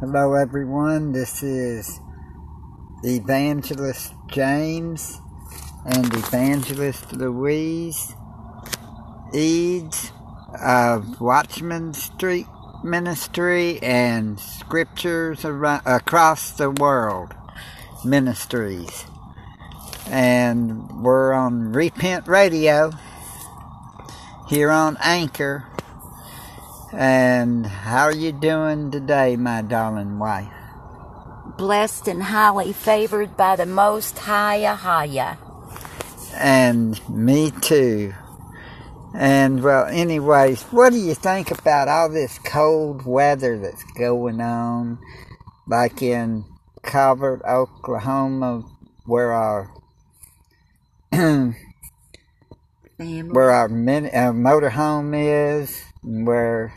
Hello, everyone. This is Evangelist James and Evangelist Louise Eads of Watchman Street Ministry and Scriptures Around, Across the World Ministries. And we're on Repent Radio here on Anchor and how are you doing today, my darling wife? Blessed and highly favored by the Most High Ahaya. And me too. And well, anyways, what do you think about all this cold weather that's going on? Like in Calvert, Oklahoma, where our where our, min- our motorhome is, where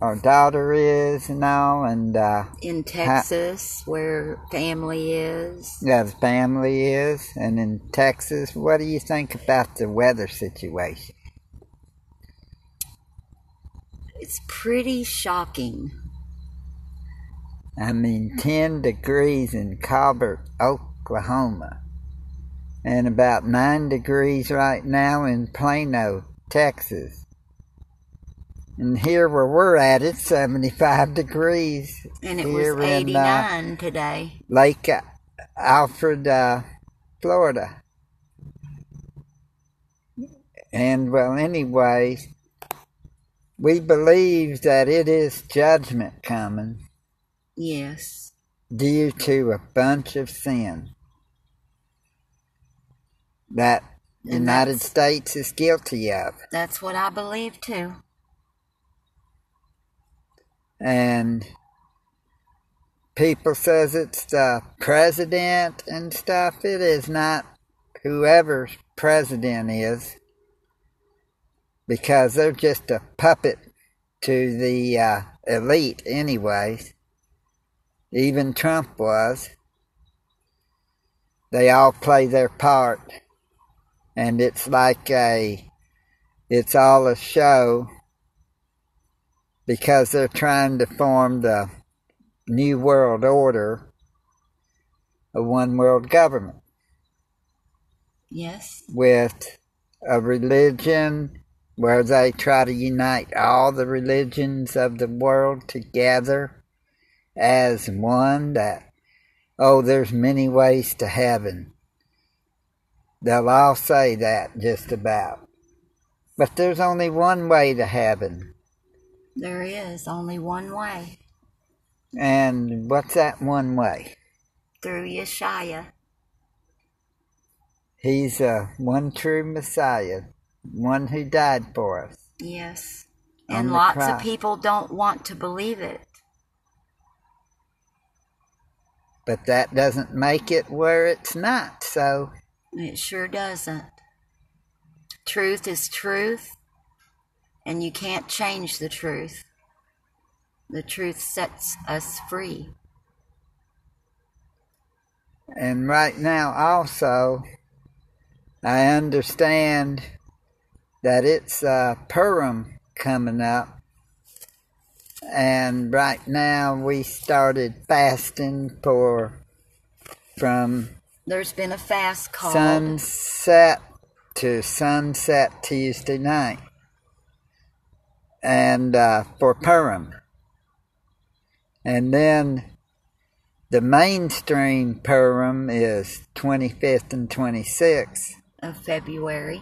our daughter is and all, and uh, in Texas, ha- where family is. Yeah, the family is, and in Texas, what do you think about the weather situation? It's pretty shocking. I mean, 10 degrees in Calvert, Oklahoma, and about 9 degrees right now in Plano, Texas. And here where we're at, it's 75 degrees. And it was 89 in, uh, today. Lake uh, Alfred, uh, Florida. And well, anyway, we believe that it is judgment coming. Yes. Due to a bunch of sin that and United States is guilty of. That's what I believe too and people says it's the president and stuff. It is not whoever's president is because they're just a puppet to the uh, elite anyways. Even Trump was. They all play their part. And it's like a, it's all a show because they're trying to form the new world order, a one world government. Yes. With a religion where they try to unite all the religions of the world together as one that, oh, there's many ways to heaven. They'll all say that just about. But there's only one way to heaven. There is only one way. And what's that one way? Through Yeshua. He's a one true Messiah, one who died for us. Yes. And lots cross. of people don't want to believe it. But that doesn't make it where it's not, so. It sure doesn't. Truth is truth, and you can't change the truth. The truth sets us free. And right now, also, I understand that it's uh, Purim coming up. And right now, we started fasting for from. There's been a fast called sunset to sunset Tuesday night and uh, for Purim. And then the mainstream Purim is 25th and 26th of February.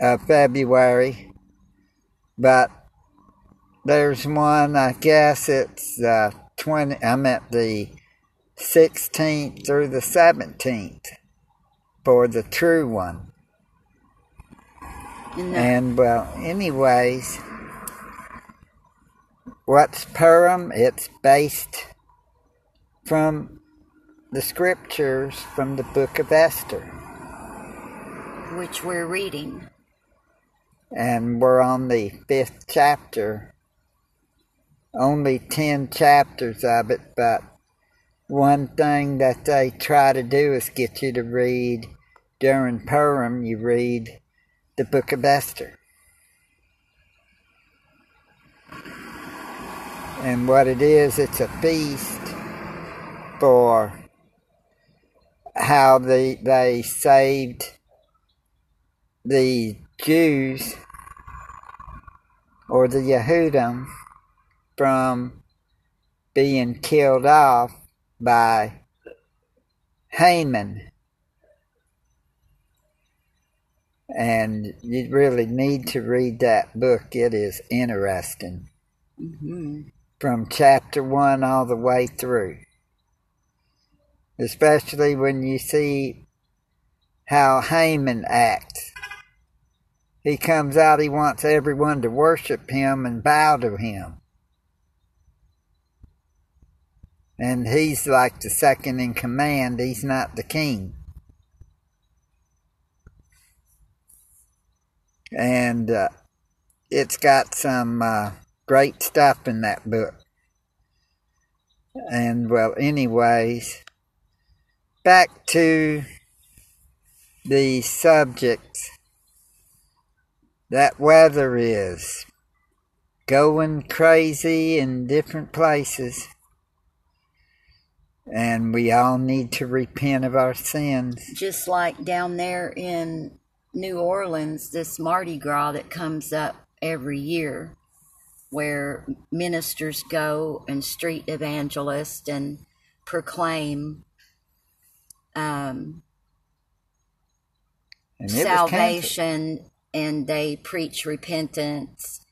Of February. But there's one, I guess it's uh, 20, I'm at the 16th through the 17th for the true one. And well, anyways, What's Purim? It's based from the scriptures from the book of Esther. Which we're reading. And we're on the fifth chapter. Only ten chapters of it, but one thing that they try to do is get you to read during Purim, you read the book of Esther. And what it is, it's a feast for how they, they saved the Jews or the Yehudim from being killed off by Haman. And you really need to read that book. It is interesting. Mm-hmm. From chapter one all the way through. Especially when you see how Haman acts. He comes out, he wants everyone to worship him and bow to him. And he's like the second in command, he's not the king. And uh, it's got some uh, great stuff in that book. And well, anyways, back to the subject that weather is going crazy in different places. And we all need to repent of our sins. Just like down there in New Orleans, this Mardi Gras that comes up every year, where ministers go and street evangelists and proclaim um, And it was canceled. salvation and they preach repentance.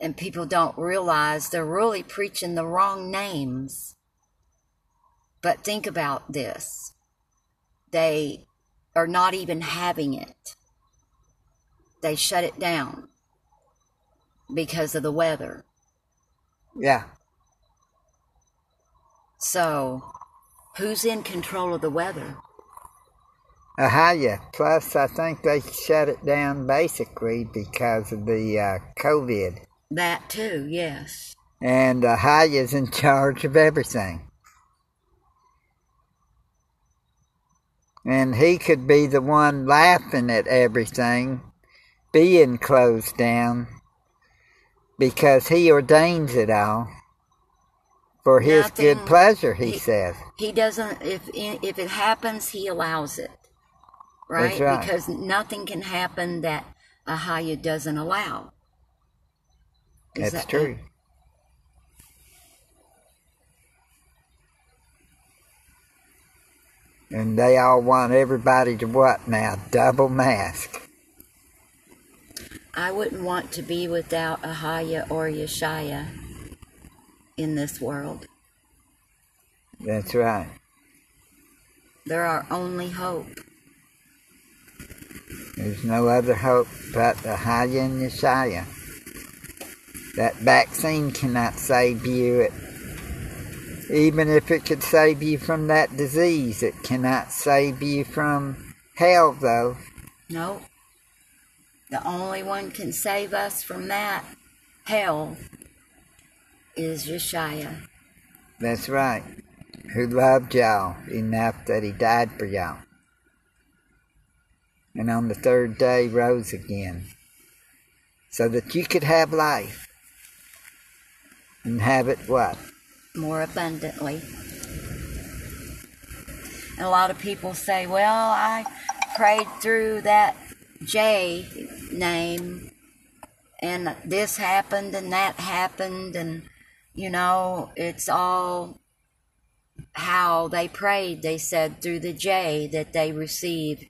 And people don't realize they're really preaching the wrong names. But think about this they are not even having it, they shut it down because of the weather. Yeah. So, who's in control of the weather? Ahaya. Plus, I think they shut it down basically because of the uh, COVID. That too, yes. And Ahaya's in charge of everything. And he could be the one laughing at everything being closed down because he ordains it all for his good pleasure, he, he- says. He doesn't. If if it happens, he allows it, right? Right. Because nothing can happen that Ahaya doesn't allow. Is That's that- true. And they all want everybody to what now? Double mask. I wouldn't want to be without Ahaya or Yeshaya in this world. That's right. They're our only hope. There's no other hope but Ahaya and Yeshaya. That vaccine cannot save you. It, even if it could save you from that disease, it cannot save you from hell, though. No. The only one can save us from that hell is Yeshaya. That's right. Who loved y'all enough that he died for y'all. And on the third day rose again. So that you could have life. And have it what? more abundantly. And a lot of people say, well, I prayed through that J name and this happened and that happened and you know, it's all how they prayed. They said through the J that they received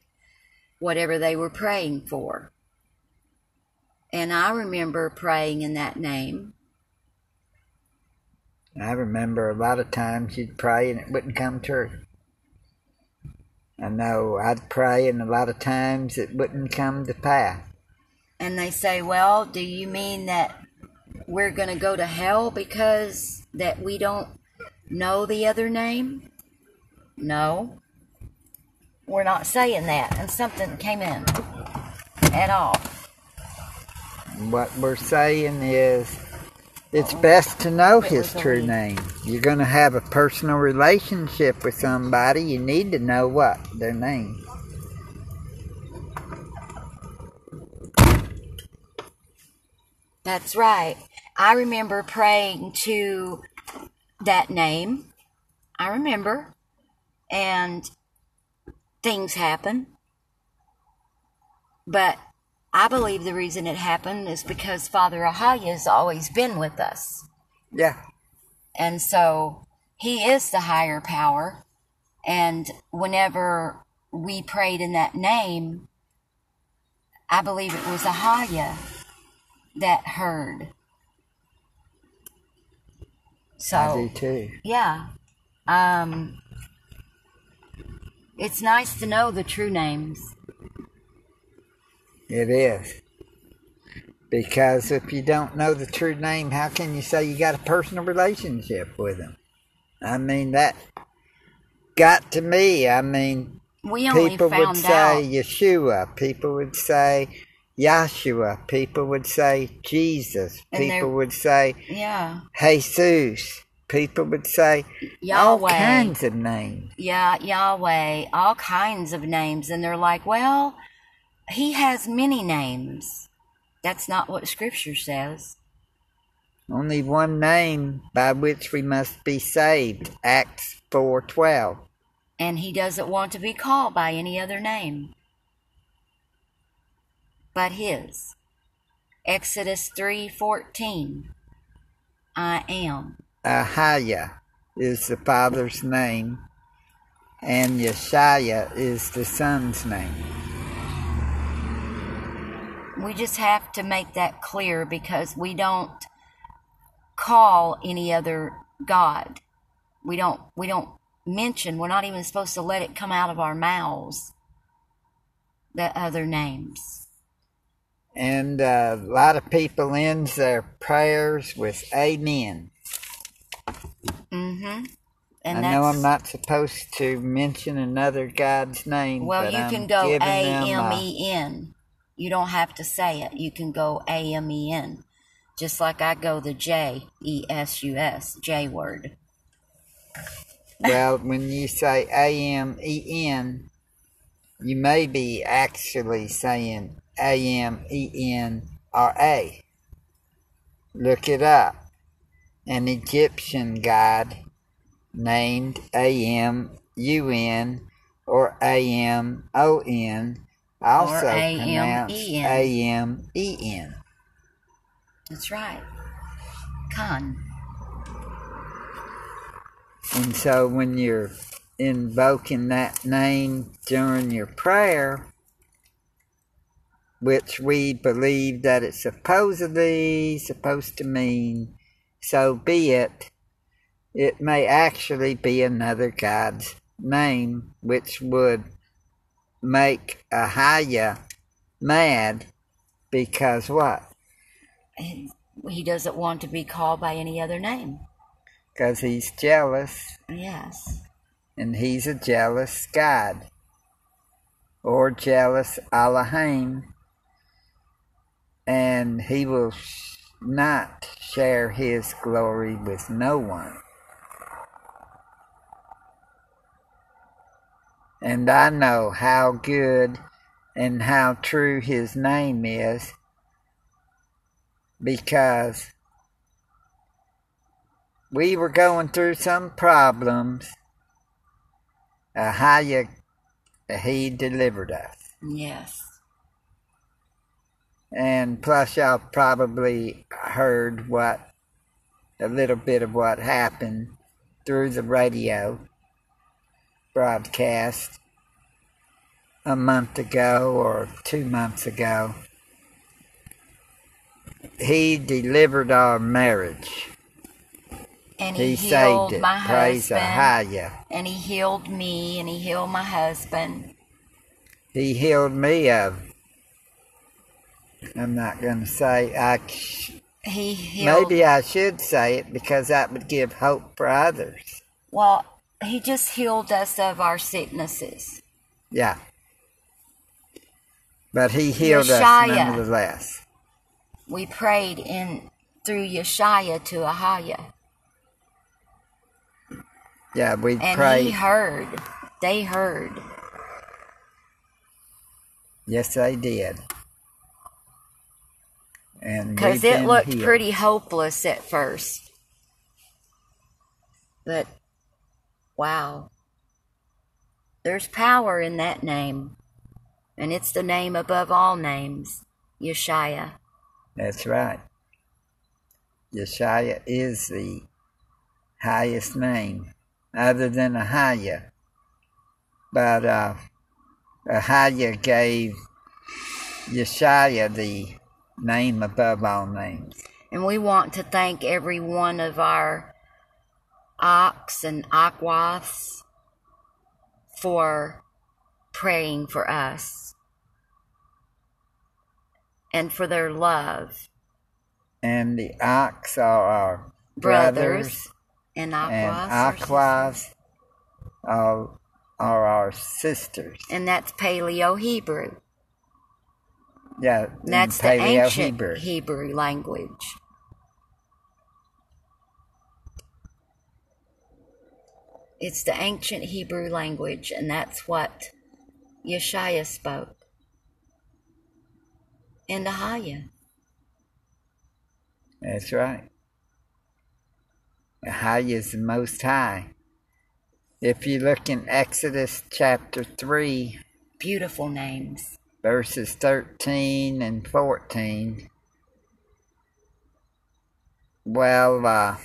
whatever they were praying for. And I remember praying in that name. I remember a lot of times you'd pray and it wouldn't come true. I know I'd pray and a lot of times it wouldn't come to pass. and they say, "Well, do you mean that we're going to go to hell because that we don't know the other name?" No. We're not saying that. And something came in at all. What we're saying is it's best to know his true name. You're going to have a personal relationship with somebody, you need to know what? Their name. That's right. I remember praying to that name. I remember. And things happen. But I believe the reason it happened is because Father Ahaya has always been with us. Yeah. And so he is the higher power. And whenever we prayed in that name, I believe it was Ahaya that heard. So I do too. yeah. Um it's nice to know the true names. It is. Because if you don't know the true name, how can you say you got a personal relationship with them? I mean, that got to me. I mean, people would say out Yeshua. People would say Yahshua. People would say Jesus. And People would say yeah, Jesus. People would say all kinds of names. Yeah, Yahweh, all kinds of names. And they're like, well, he has many names. That's not what scripture says. Only one name by which we must be saved. Acts four twelve. And he doesn't want to be called by any other name but his. Exodus 3:14. I am. Ahaya is the father's name, and Yeshaya is the son's name. We just have to make that clear because we don't call any other god. We don't we don't mention, we're not even supposed to let it come out of our mouths. The other names. And uh, a lot of people ends their prayers with Amen. mm-hmm And I know I'm not supposed to mention another God's name. Well, you I'm can go A M E N. You don't have to say it. You can go A M E N. Just like I go the J E S U S, J word. well, when you say A M E N, you may be actually saying A M E N or A. Look it up. An Egyptian god named A M U N or A M O N, also pronounced A-M-E-N. A M E N. That's right. Khan. And so when you're invoking that name during your prayer, which we believe that it's supposedly supposed to mean, so be it, it may actually be another God's name, which would make Ahaya mad because what? He doesn't want to be called by any other name. Because he's jealous Yes. and he's a jealous God or jealous Elohim, and he will sh- not share his glory with no one. And I know how good and how true his name is because we were going through some problems. Uh, how you, he delivered us. Yes. And plus, y'all probably heard what a little bit of what happened through the radio broadcast a month ago or two months ago. He delivered our marriage. And he, He healed saved it. my Praise husband. And he healed me and he healed my husband. He healed me of. I'm not going to say. I He healed maybe I should say it because that would give hope for others. well, he just healed us of our sicknesses. Yeah. But he healed us Yeshaya. nonetheless. We prayed in through Yeshaya to Ahaya. Yeah, we prayed. And he heard. They heard. Yes, they did. And Because it looked healed. pretty hopeless at first. But, wow. There's power in that name. And it's the name above all names Yeshua. That's right. Yeshua is the highest name, other than Ahaya. But uh, Ahaya gave Yeshua the name above all names. And we want to thank every one of our ox and aquas for praying for us and for their love. And the ox are our Brothers, brothers, and aquas. are are, our sisters. And that's Paleo Hebrew. Yeah, That's the ancient Hebrew. Hebrew language. It's the ancient Hebrew language, and that's what Yeshua spoke. And Ahaya. That's right. Ahaya is the Most High. If you look in Exodus chapter 3, Beautiful names. verses 13 and 14, well, uh,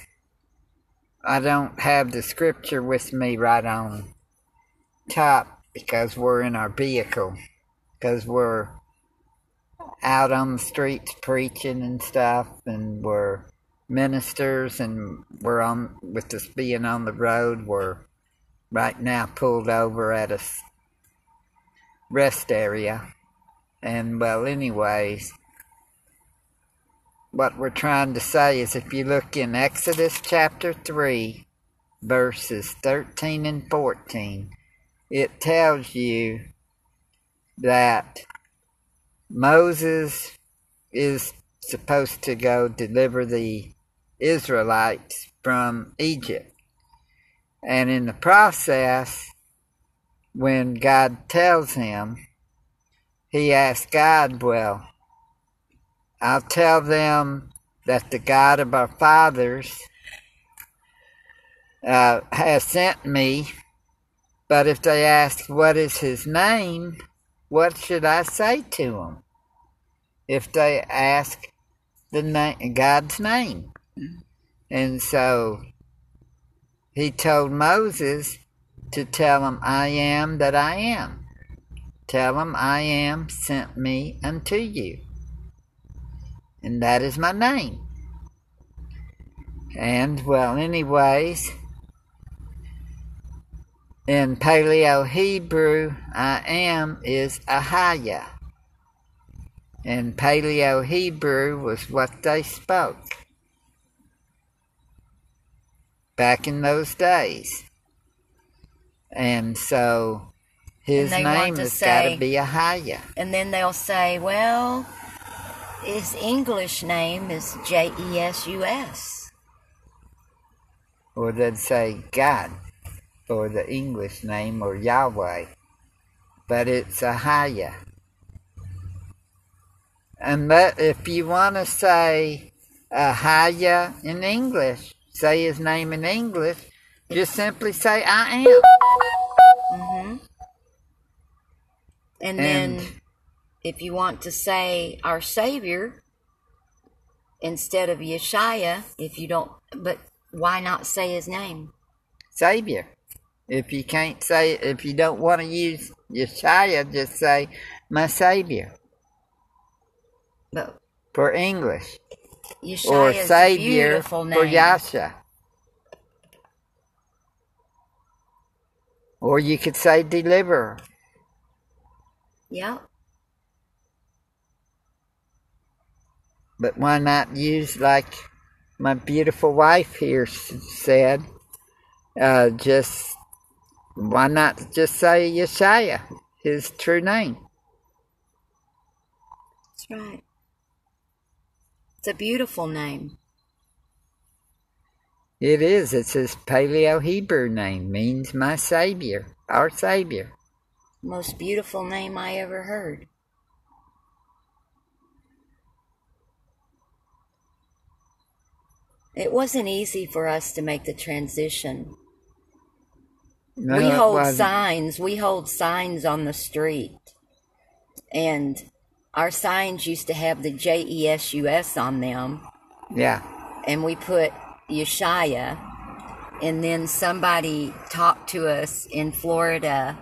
I don't have the scripture with me right on top because we're in our vehicle, because we're out on the streets preaching and stuff, and we're ministers, and we're on with us being on the road. We're right now pulled over at a rest area, and well, anyways, what we're trying to say is if you look in Exodus chapter 3, verses 13 and 14, it tells you that Moses is supposed to go deliver the Israelites from Egypt. And in the process, when God tells him, he asks God, Well, I'll tell them that the God of our fathers uh, has sent me, but if they ask, What is his name? what should I say to them? If they ask the name, God's name. And so he told Moses to tell them, I am that I am. Tell them, I am sent me unto you. And that is my name. And, well, anyways, in Paleo Hebrew, I am is Ahaya. And Paleo Hebrew was what they spoke back in those days. And so his And name has got to be Ahaya. And then they'll say, well, his English name is J E S U S. Or they'd say God or the English name or Yahweh. But it's Ahaya. And that, if you want to say Ahaya in English, say his name in English, just simply say I am. hmm And then And- if you want to say our Savior instead of Yeshua, if you don't, but why not say his name? Savior. If you can't say, if you don't want to use Yeshua, just say my Savior But for English. Yeshua or is a Savior beautiful name. for Yasha. Or you could say deliverer. Yep. But why not use like my beautiful wife here said? Uh, just why not just say Yeshua, his true name? That's right. It's a beautiful name. It is. It's his Paleo Hebrew name. Means my Savior, our Savior. Most beautiful name I ever heard. It wasn't easy for us to make the transition. No, we hold signs. We hold signs on the street. And our signs used to have the J E S U S on them. Yeah. And we put Yeshaya. And then somebody talked to us in Florida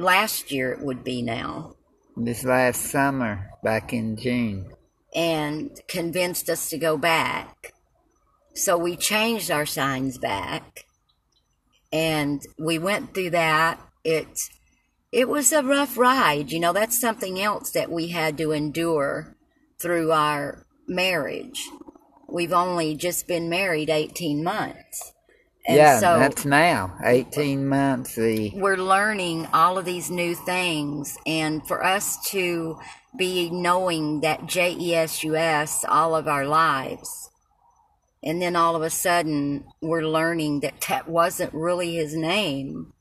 last year, it would be now, This last summer, back in June. And convinced us to go back. So we changed our signs back. And we went through that. It it was a rough ride. You know, that's something else that we had to endure through our marriage. We've only just been married 18 months. And yeah, so that's now. 18 months. The we're learning all of these new things and for us to be knowing that J-E-S-U-S all of our lives and then all of a sudden we're learning that that wasn't really his name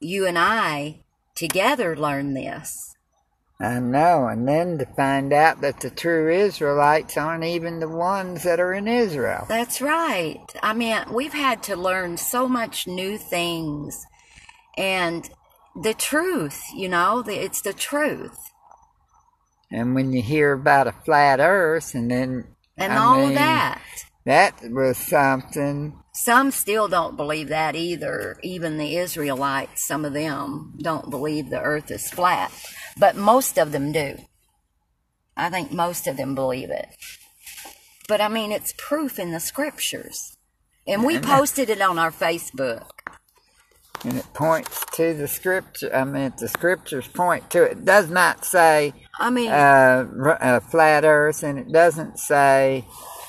you and i together learned this I know, and then to find out that the true Israelites aren't even the ones that are in Israel. that's right. I mean we've had to learn so much new things. And the truth you know the, it's the truth. And when you hear about a flat earth, and then and I all of mean, that that was something. Some still don't believe that either. Even the Israelites, some of them don't believe the earth is flat, but most of them do. I think most of them believe it. But I mean, it's proof in the scriptures. And we posted it on our Facebook. And it points to the scripture. I mean, the scriptures point to it. It does not say I mean, uh, uh, flat Earth, and it doesn't say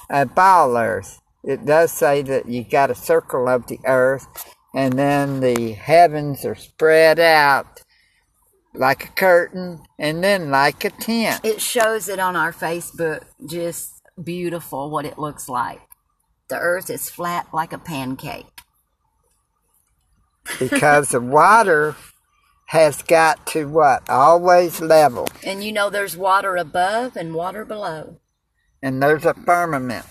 uh, ball Earth. It does say that you got a circle of the Earth, and then the heavens are spread out like a curtain, and then like a tent. it shows it on our Facebook. Just beautiful what it looks like. The earth is flat like a pancake. because the water has got to what always level, And you know, there's water above and water below. And there's a firmament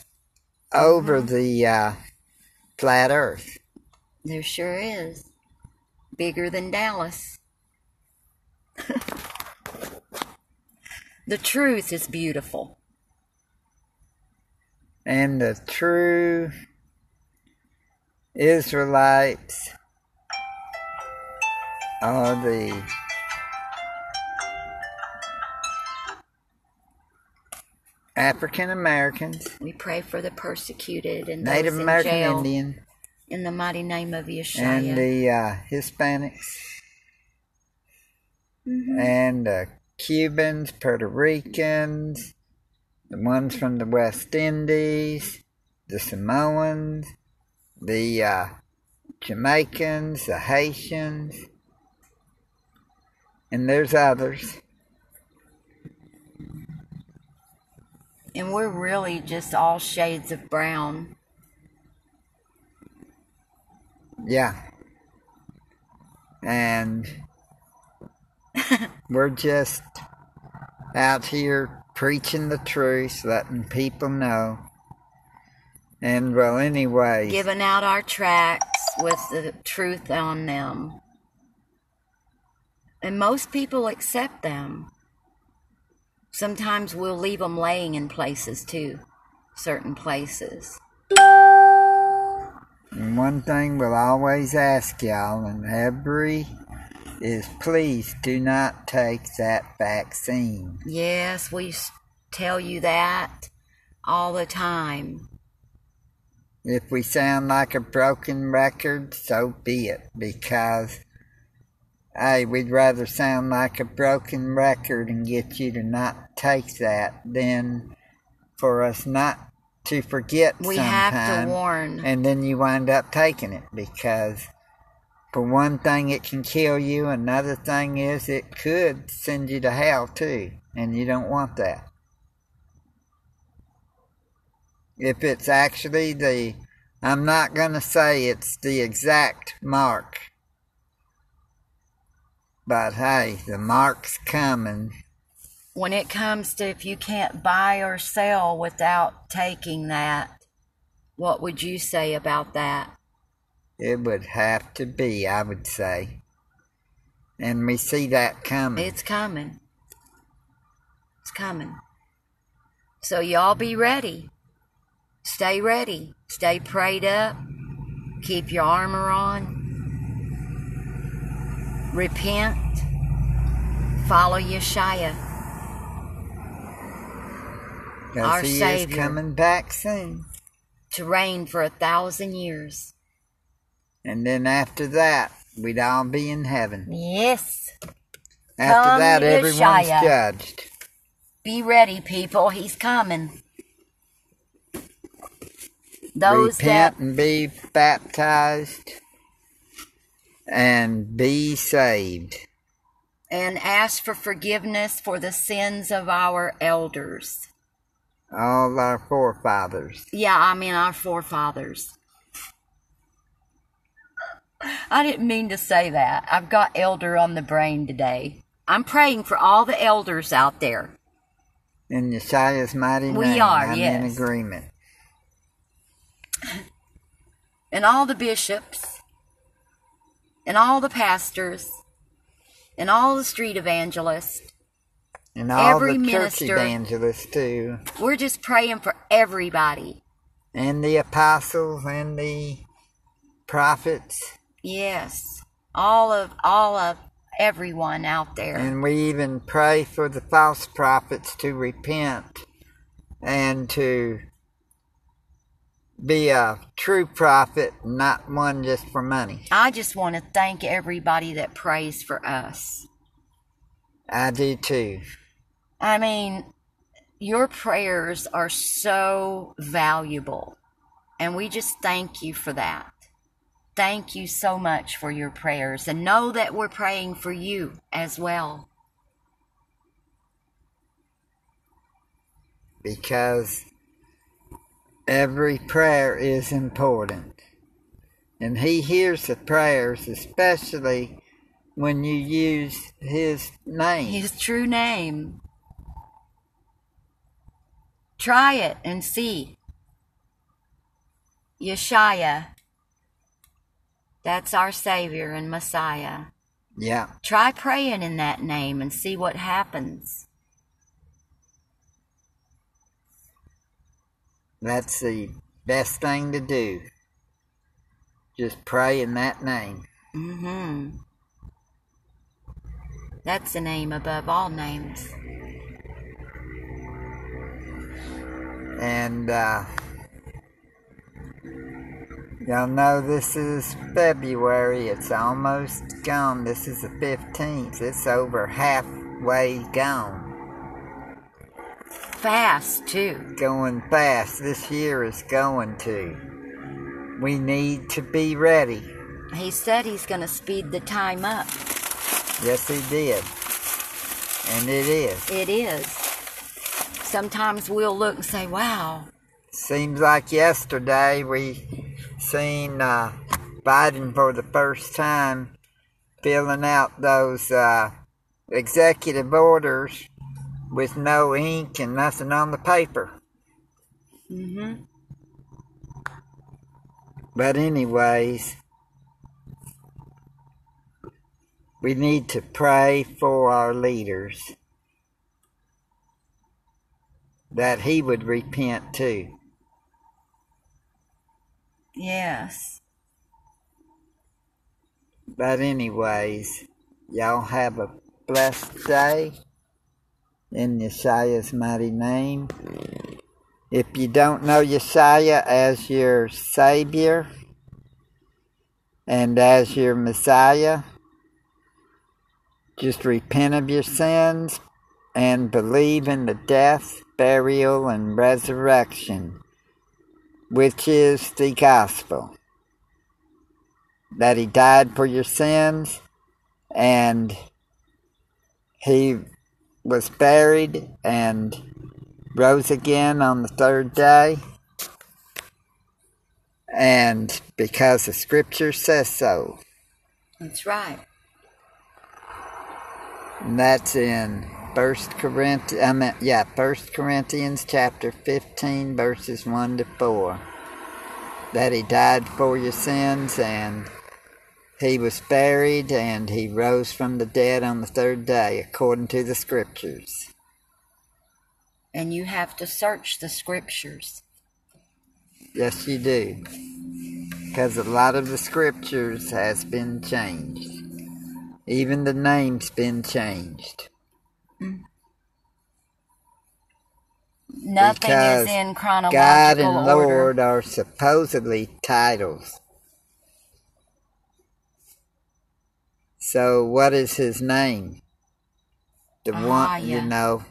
over the uh, flat Earth. There sure is. Bigger than Dallas. the truth is beautiful. and the true Israelites are the African Americans, We pray for the persecuted and the Native those American jail Indian, in the mighty name of Yeshua. and the uh, Hispanics, and the Cubans, Puerto Ricans, the ones from the West Indies, the Samoans, the uh, Jamaicans, the Haitians, and there's others. And we're really just all shades of brown. Yeah. And we're just out here preaching the truth, letting people know. And well, anyway, Giving out our tracts with the truth on them. And most people accept them. Sometimes we'll leave them laying in places too, certain places. and one thing we'll always ask y'all, and every is please do not take that vaccine. Yes, we tell you that all the time. If we sound like a broken record, so be it, because hey, we'd rather sound like a broken record and get you to not take that than for us not to forget We sometime, have to warn. and then you wind up taking it because for one thing it can kill you. Another thing is it could send you to hell too. And you don't want that. If it's actually the i'm not going to say it's the exact mark but hey the mark's coming when it comes to if you can't buy or sell without taking that, what would you say about that? It would have to be, I would say. And we see that coming. It's coming. It's coming. So y'all be ready. Stay ready. Stay prayed up. Keep your armor on. Repent. Follow Yeshua. our he Savior. is coming back soon. to reign for a thousand years. And then after that, we'd all be in heaven. Yes. After Come, that, everyone's judged. Be ready, people. He's coming. Those Repent that and be baptized and be saved. and ask for forgiveness for the sins of our elders. All our forefathers. Yeah, I mean our forefathers. I didn't mean to say that. I've got elder on the brain today. I'm praying for all the elders out there. In Yeshua's mighty We are, I'm in agreement. and all the bishops and all the pastors and all the street evangelists. And all Every the church minister- evangelists, too. We're just praying for everybody. And the apostles and the prophets. Yes. All of all of everyone out there. And we even pray for the false prophets to repent and to be a true prophet, not one just for money. I just want to thank everybody that prays for us. I do too. I mean, your prayers are so valuable. And we just thank you for that. Thank you so much for your prayers. And know that we're praying for you as well. Because every prayer is important. And He hears the prayers, especially when you use His name. His true name. Try it and see. Yeshua. That's our Savior and Messiah. yeah. Try praying in that name and see what happens. That's the best thing to do. Just pray in that name. Mm-hmm. That's the name above all names. And uh, y'all know this is February. It's almost gone. This is the 15th. It's over halfway gone. Fast, too. Going fast. This year is going to. We need to be ready. He said he's going to speed the time up. Yes, he did. And it is. It is. Sometimes we'll look and say, wow, Seems like yesterday we seen uh, Biden for the first time filling out those uh, executive orders with no ink and nothing on the paper. mm-hmm. But anyways, we need to pray for our leaders that he would repent too. yes. But anyways, y'all have a blessed day in Yeshua's mighty name. If you don't know Yeshua as your Savior and as your Messiah, just repent of your sins and believe in the death, burial, and resurrection, which is the gospel that he died for your sins and he was buried and rose again on the third day. And because the scripture says so. That's right. And that's in First Corinthians, I mean, yeah, First Corinthians chapter fifteen, verses one to four. That he died for your sins, and he was buried, and he rose from the dead on the third day, according to the Scriptures. And you have to search the Scriptures. Yes, you do, because a lot of the Scriptures has been changed. Even the name's been changed. Nothing Because is in chronological God and order. Lord are supposedly titles. So, what is his name? The Ah, one, yeah. you know,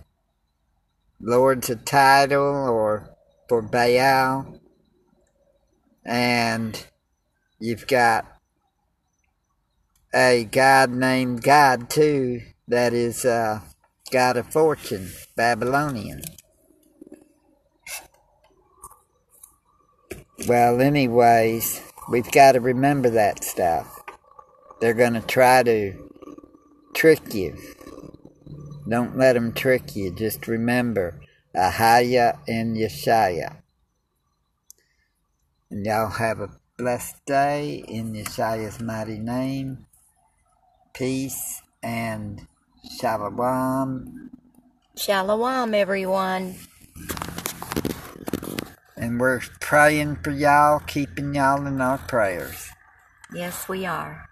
Lord's a title or for Baal. And you've got a God named God, too, that is uh, God of fortune, Babylonian. Well, anyways, we've got to remember that stuff. They're going to try to trick you. Don't let them trick you. Just remember Ahaya and Yeshaya. And y'all have a blessed day in Yeshaya's mighty name. Peace and shalom. Shalom, everyone. And we're praying for y'all, keeping y'all in our prayers. Yes, we are.